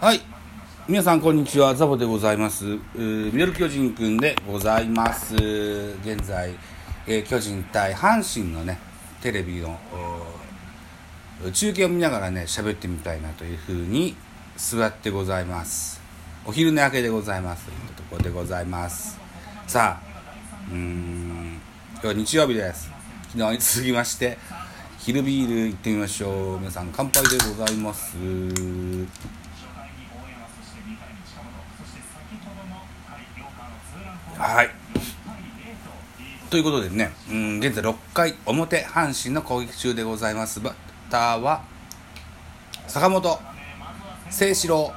はい。皆さん、こんにちは。ザボでございます。ミドル巨人くんでございます。現在、えー巨人対阪神のね、テレビの中継を見ながらね、喋ってみたいなというふうに座ってございます。お昼寝明けでございます。というところでございます。さあ、うーん、今日は日曜日です。昨日に続きまして、昼ビール行ってみましょう。皆さん、乾杯でございます。はい。ということでね、うん、現在6回表、阪神の攻撃中でございます。バッターは、坂本、誠志郎、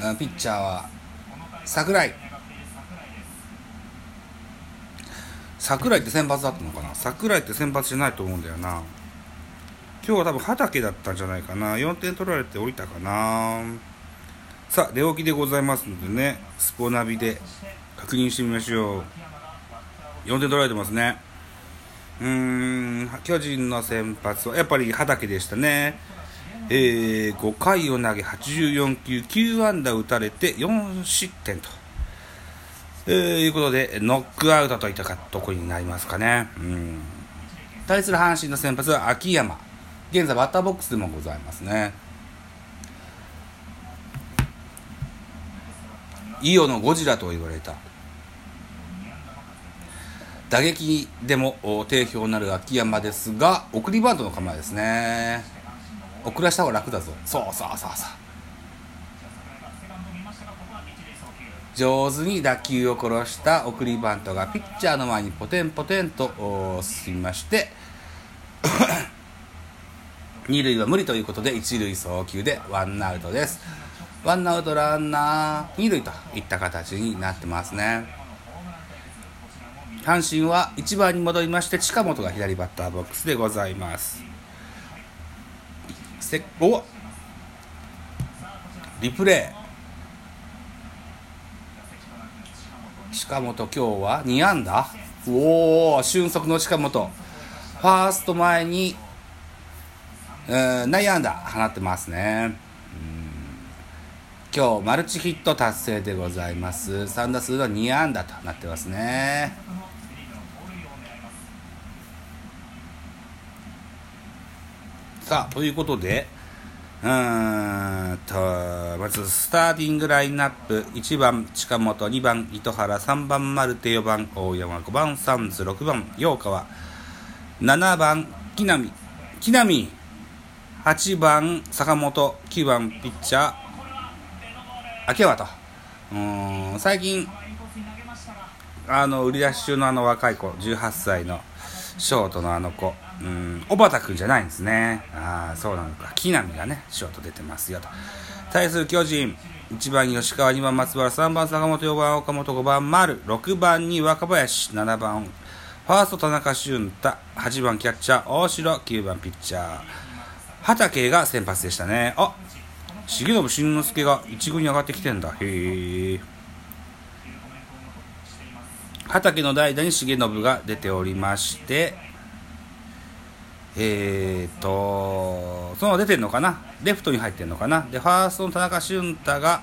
うんピッチャーは、桜井。桜井って先発だったのかな？桜井って先発じゃないと思うんだよな。今日は多分畑だったんじゃないかな。4点取られて降りたかな。さあ、寝起きでございますのでね、スポナビで確認してみましょう。4点取られてますね。うーん、巨人の先発はやっぱり畑でしたね。えー、5回を投げ84球、9安打打たれて4失点と。えー、いうことで、ノックアウトといったところになりますかね。うん。対する阪神の先発は秋山。現在バッターボックスでもございますね。イオのゴジラと言われた打撃でも定評なる秋山ですが送りバントの構えですね送らした方が楽だぞそうそうそうそう上手に打球を殺した送りバントがピッチャーの前にポテンポテンと進みまして 二塁は無理ということで一塁送球でワンアウトです。ワンアウトランナー二塁といった形になってますね。阪神は1番に戻りまして近本が左バッターボックスでございます。せおリプレ近本今日は2安打？おお俊足の近本。ファースト前に、えー内野安打放ってますね。今日マルチヒット達成でございます。3打数は2安打となってますね。さあということでうんとまずスターティングラインナップ1番近本2番糸原3番マルテ4番大山5番サンズ6番陽川7番木浪。木浪。8番坂本9番ピッチャー秋山と。うん最近あの売り出し中のあの若い子18歳のショートのあの子。うん小畑君じゃないんですね。ああそうなのか。木浪がねショート出てますよと。対する巨人1番吉川2番松原3番坂本4番岡本5番丸6番に若林7番ファースト田中俊太8番キャッチャー大城9番ピッチャー。畑が先発でしたね。あ重信慎之介が一軍に上がってきてんだ。へえ畑の代打に重信が出ておりましてえーとその出てんのかな？レフトに入ってんのかな？でファーストの田中俊太が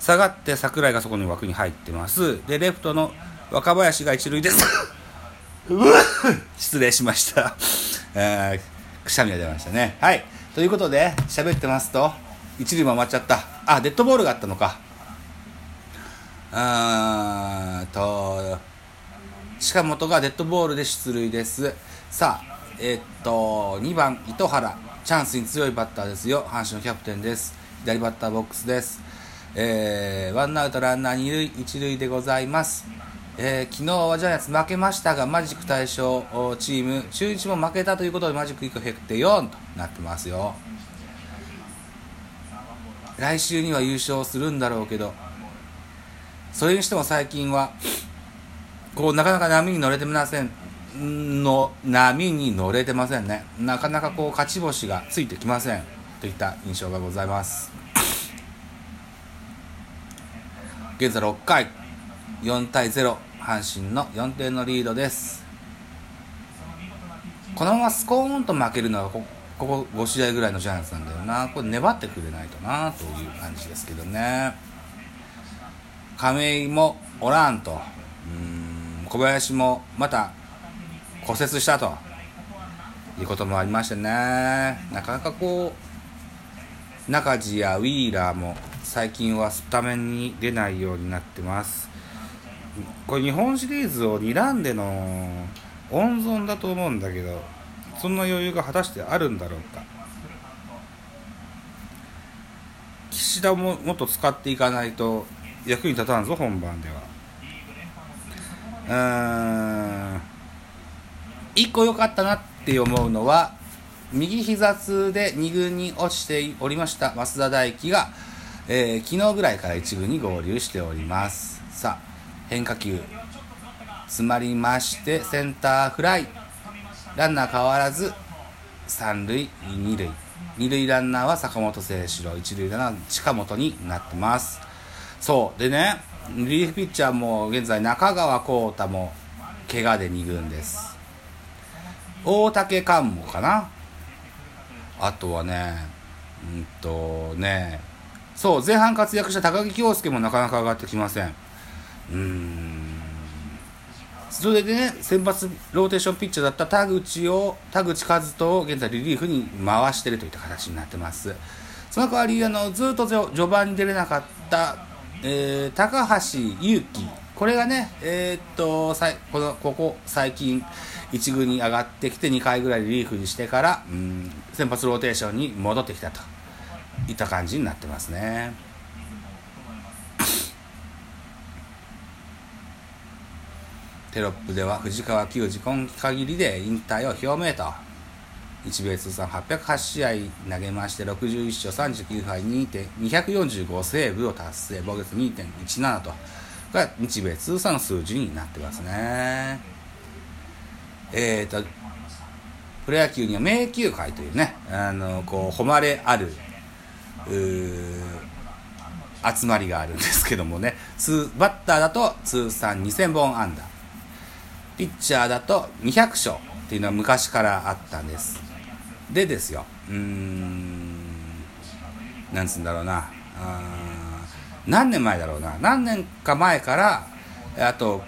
下がって桜井がそこの枠に入ってます。でレフトの若林が一塁です。失礼しました、えーくしゃみが出ましたね。はい。ということで喋ってますと一塁も回っちゃった。あデッドボールがあったのか。うーと近本がデッドボールで出塁です。さあえーっと2番糸原。チャンスに強いバッターですよ。阪神のキャプテンです。左バッターボックスです。えーワンアウトランナー二塁一塁でございます。えー昨日はジャイアンツ負けましたがマジック対象チーム中日も負けたということでマジック1個減って4となってますよ。来週には優勝するんだろうけどそれにしても最近はこうなかなか波に乗れてません。の波に乗れてませんね。なかなかこう勝ち星がついてきません。といった印象がございます。現在6回。4対0阪神の4点のリードです。このままスコーンと負けるのはこここ5試合ぐらいのジャイアンツなんだよな。これ粘ってくれないとなという感じですけどね。亀井もおらんと。うん小林もまた骨折したと。いうこともありましてね。なかなかこう中地やウィーラーも最近はスタメンに出ないようになってます。これ日本シリーズを睨んでの温存だと思うんだけどそんな余裕が果たしてあるんだろうか。岸田ももっと使っていかないと役に立たんぞ本番では。うーん。1個良かったなって思うのは右膝痛で2軍に落ちておりました増田大輝が、えー、昨日ぐらいから1軍に合流しております。さあ変化球。詰まりましてセンターフライ。ランナー変わらず三塁二塁。二塁ランナーは坂本誠志郎。一塁ランナーは近本になってます。そう。でねリリーフピッチャーも現在中川幸太も怪我で2軍です。大竹寛もかな。あとはねうんとねそう前半活躍した高木京介もなかなか上がってきません。うん。それでね先発ローテーションピッチャーだった田口を田口和人を現在リリーフに回してるといった形になってます。その代わりあのずっと序盤に出れなかった、えー、高橋優輝これがねえー、っとさいこのここ最近1軍に上がってきて2回ぐらいリリーフにしてからうん先発ローテーションに戻ってきたといった感じになってますね。テロップでは藤川球児今季限りで引退を表明と日米通算808試合投げまして61勝39敗245セーブを達成防御率2.17とが日米通算の数字になってますね。えっ、ー、とプロ野球には名球会というねあのこう誉れある集まりがあるんですけどもね。バッターだと通算2000本安打。ピッチャーだと200勝っていうのは昔からあったんです。でですよ。うーんなんつうんだろうな。何年前だろうな。何年か前からあと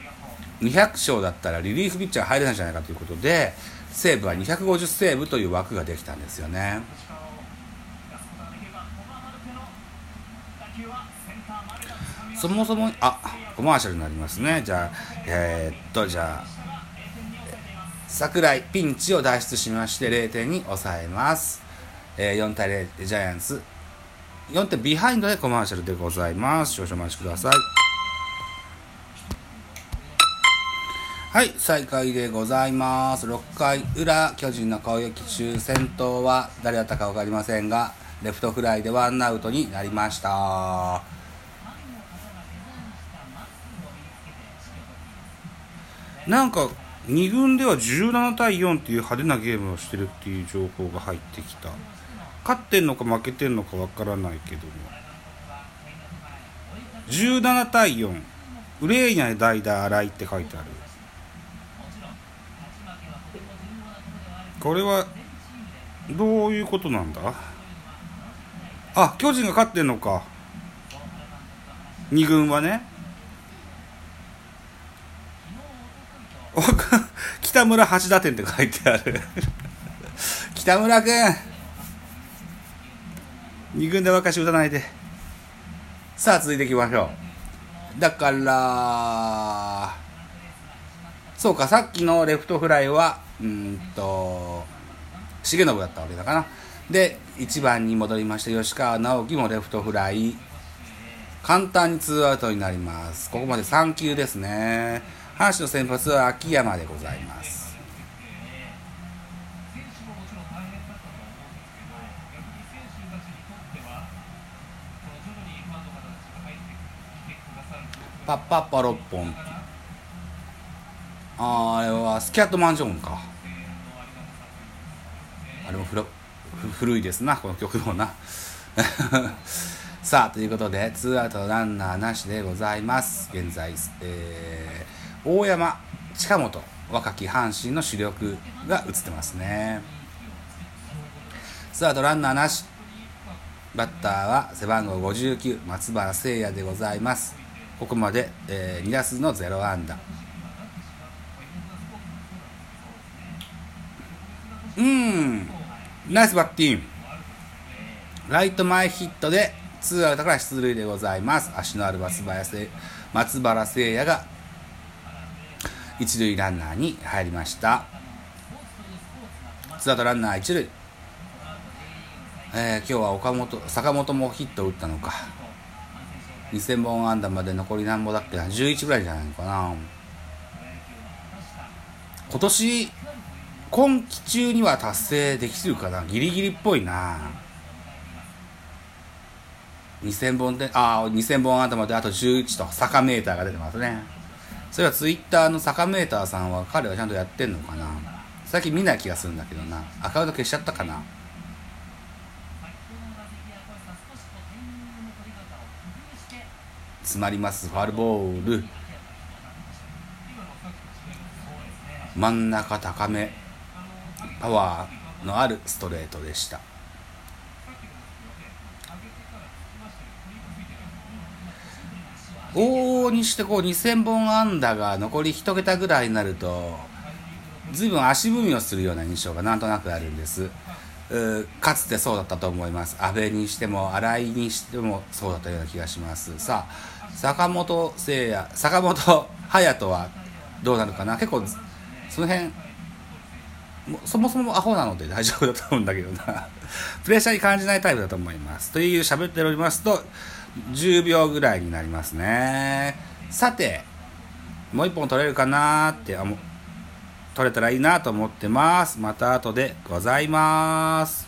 200勝だったらリリーフピッチャー入れないんじゃないかということで西武は250セーブという枠ができたんですよね。そもそもあコマーシャルになりますね。じゃあえー、っとじゃあ桜井ピンチを脱出しまして0点に抑えます、えー、4対0ジャイアンツ4点ビハインドでコマーシャルでございます。少々お待ちください。はい再開でございます。6回裏巨人の攻撃中先頭は誰だったか分かりませんがレフトフライでワンアウトになりました。なんか2軍では17対4っていう派手なゲームをしてるっていう情報が入ってきた。勝ってんのか負けてんのかわからないけども。17対4ウレーニャ代打新井って書いてある。これはどういうことなんだ？あ巨人が勝ってんのか。2軍はね。北村八打点って書いてある。北村君。2軍で若し打たないで。さあ続いていきましょう。だからそうかさっきのレフトフライはうんと重信だったわけだかな。で1番に戻りました吉川直樹もレフトフライ。簡単にツーアウトになります。ここまで3球ですね。阪神の先発は秋山でございます。パッパッパ6本ああれはスキャットマンジョンか。あれも古いですなこの曲もな。さあということでツーアウトランナーなしでございます。現在、えー大山近本若き阪神の主力が映ってますね。ツーアウトランナーなし。バッターは背番号59、松原聖也でございます。ここまで、えー2打数の0安打。うーん、ナイスバッティング。ライト前ヒットで、ツーアウトから出塁でございます。足のある松原聖松原聖也が、一塁ランナーに入りました。ツーアウトランナー一塁。えー今日は岡本、坂本もヒットを打ったのか。2000本安打まで残り何本だっけな ?11 ぐらいじゃないのかな。今年、今季中には達成できるかなギリギリっぽいな。2000本で、ああ、2000本安打まであと11と坂メーターが出てますね。それはツイッターの坂メーターさんは彼はちゃんとやってんのかな最近見ない気がするんだけどな。アカウント消しちゃったかな詰まります。ファルボール。真ん中高め。パワーのあるストレートでした。往々にしてこう2000本安打が残り1桁ぐらいになると随分足踏みをするような印象がなんとなくあるんです。かつてそうだったと思います。安倍にしても新井にしてもそうだったような気がします。さあ坂本誠也坂本勇人はどうなるかな？結構その辺そもそもアホなので 大丈夫だと思うんだけどな。プレッシャーに感じないタイプだと思います。という喋っておりますと10秒ぐらいになりますね。さてもう一本取れるかなって思取れたらいいなと思ってます。また後でございます。